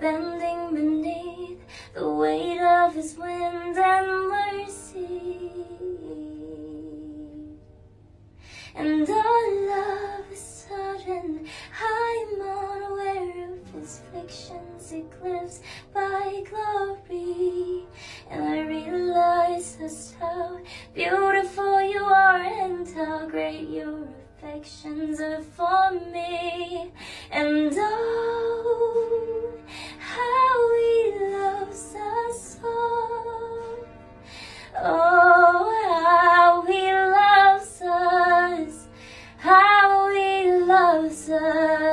bending beneath the weight of his wind and mercy. And all love is sudden, I'm unaware of his fictions eclipsed by glory. And I realize just how beautiful you are and how great your affections are for me. sun.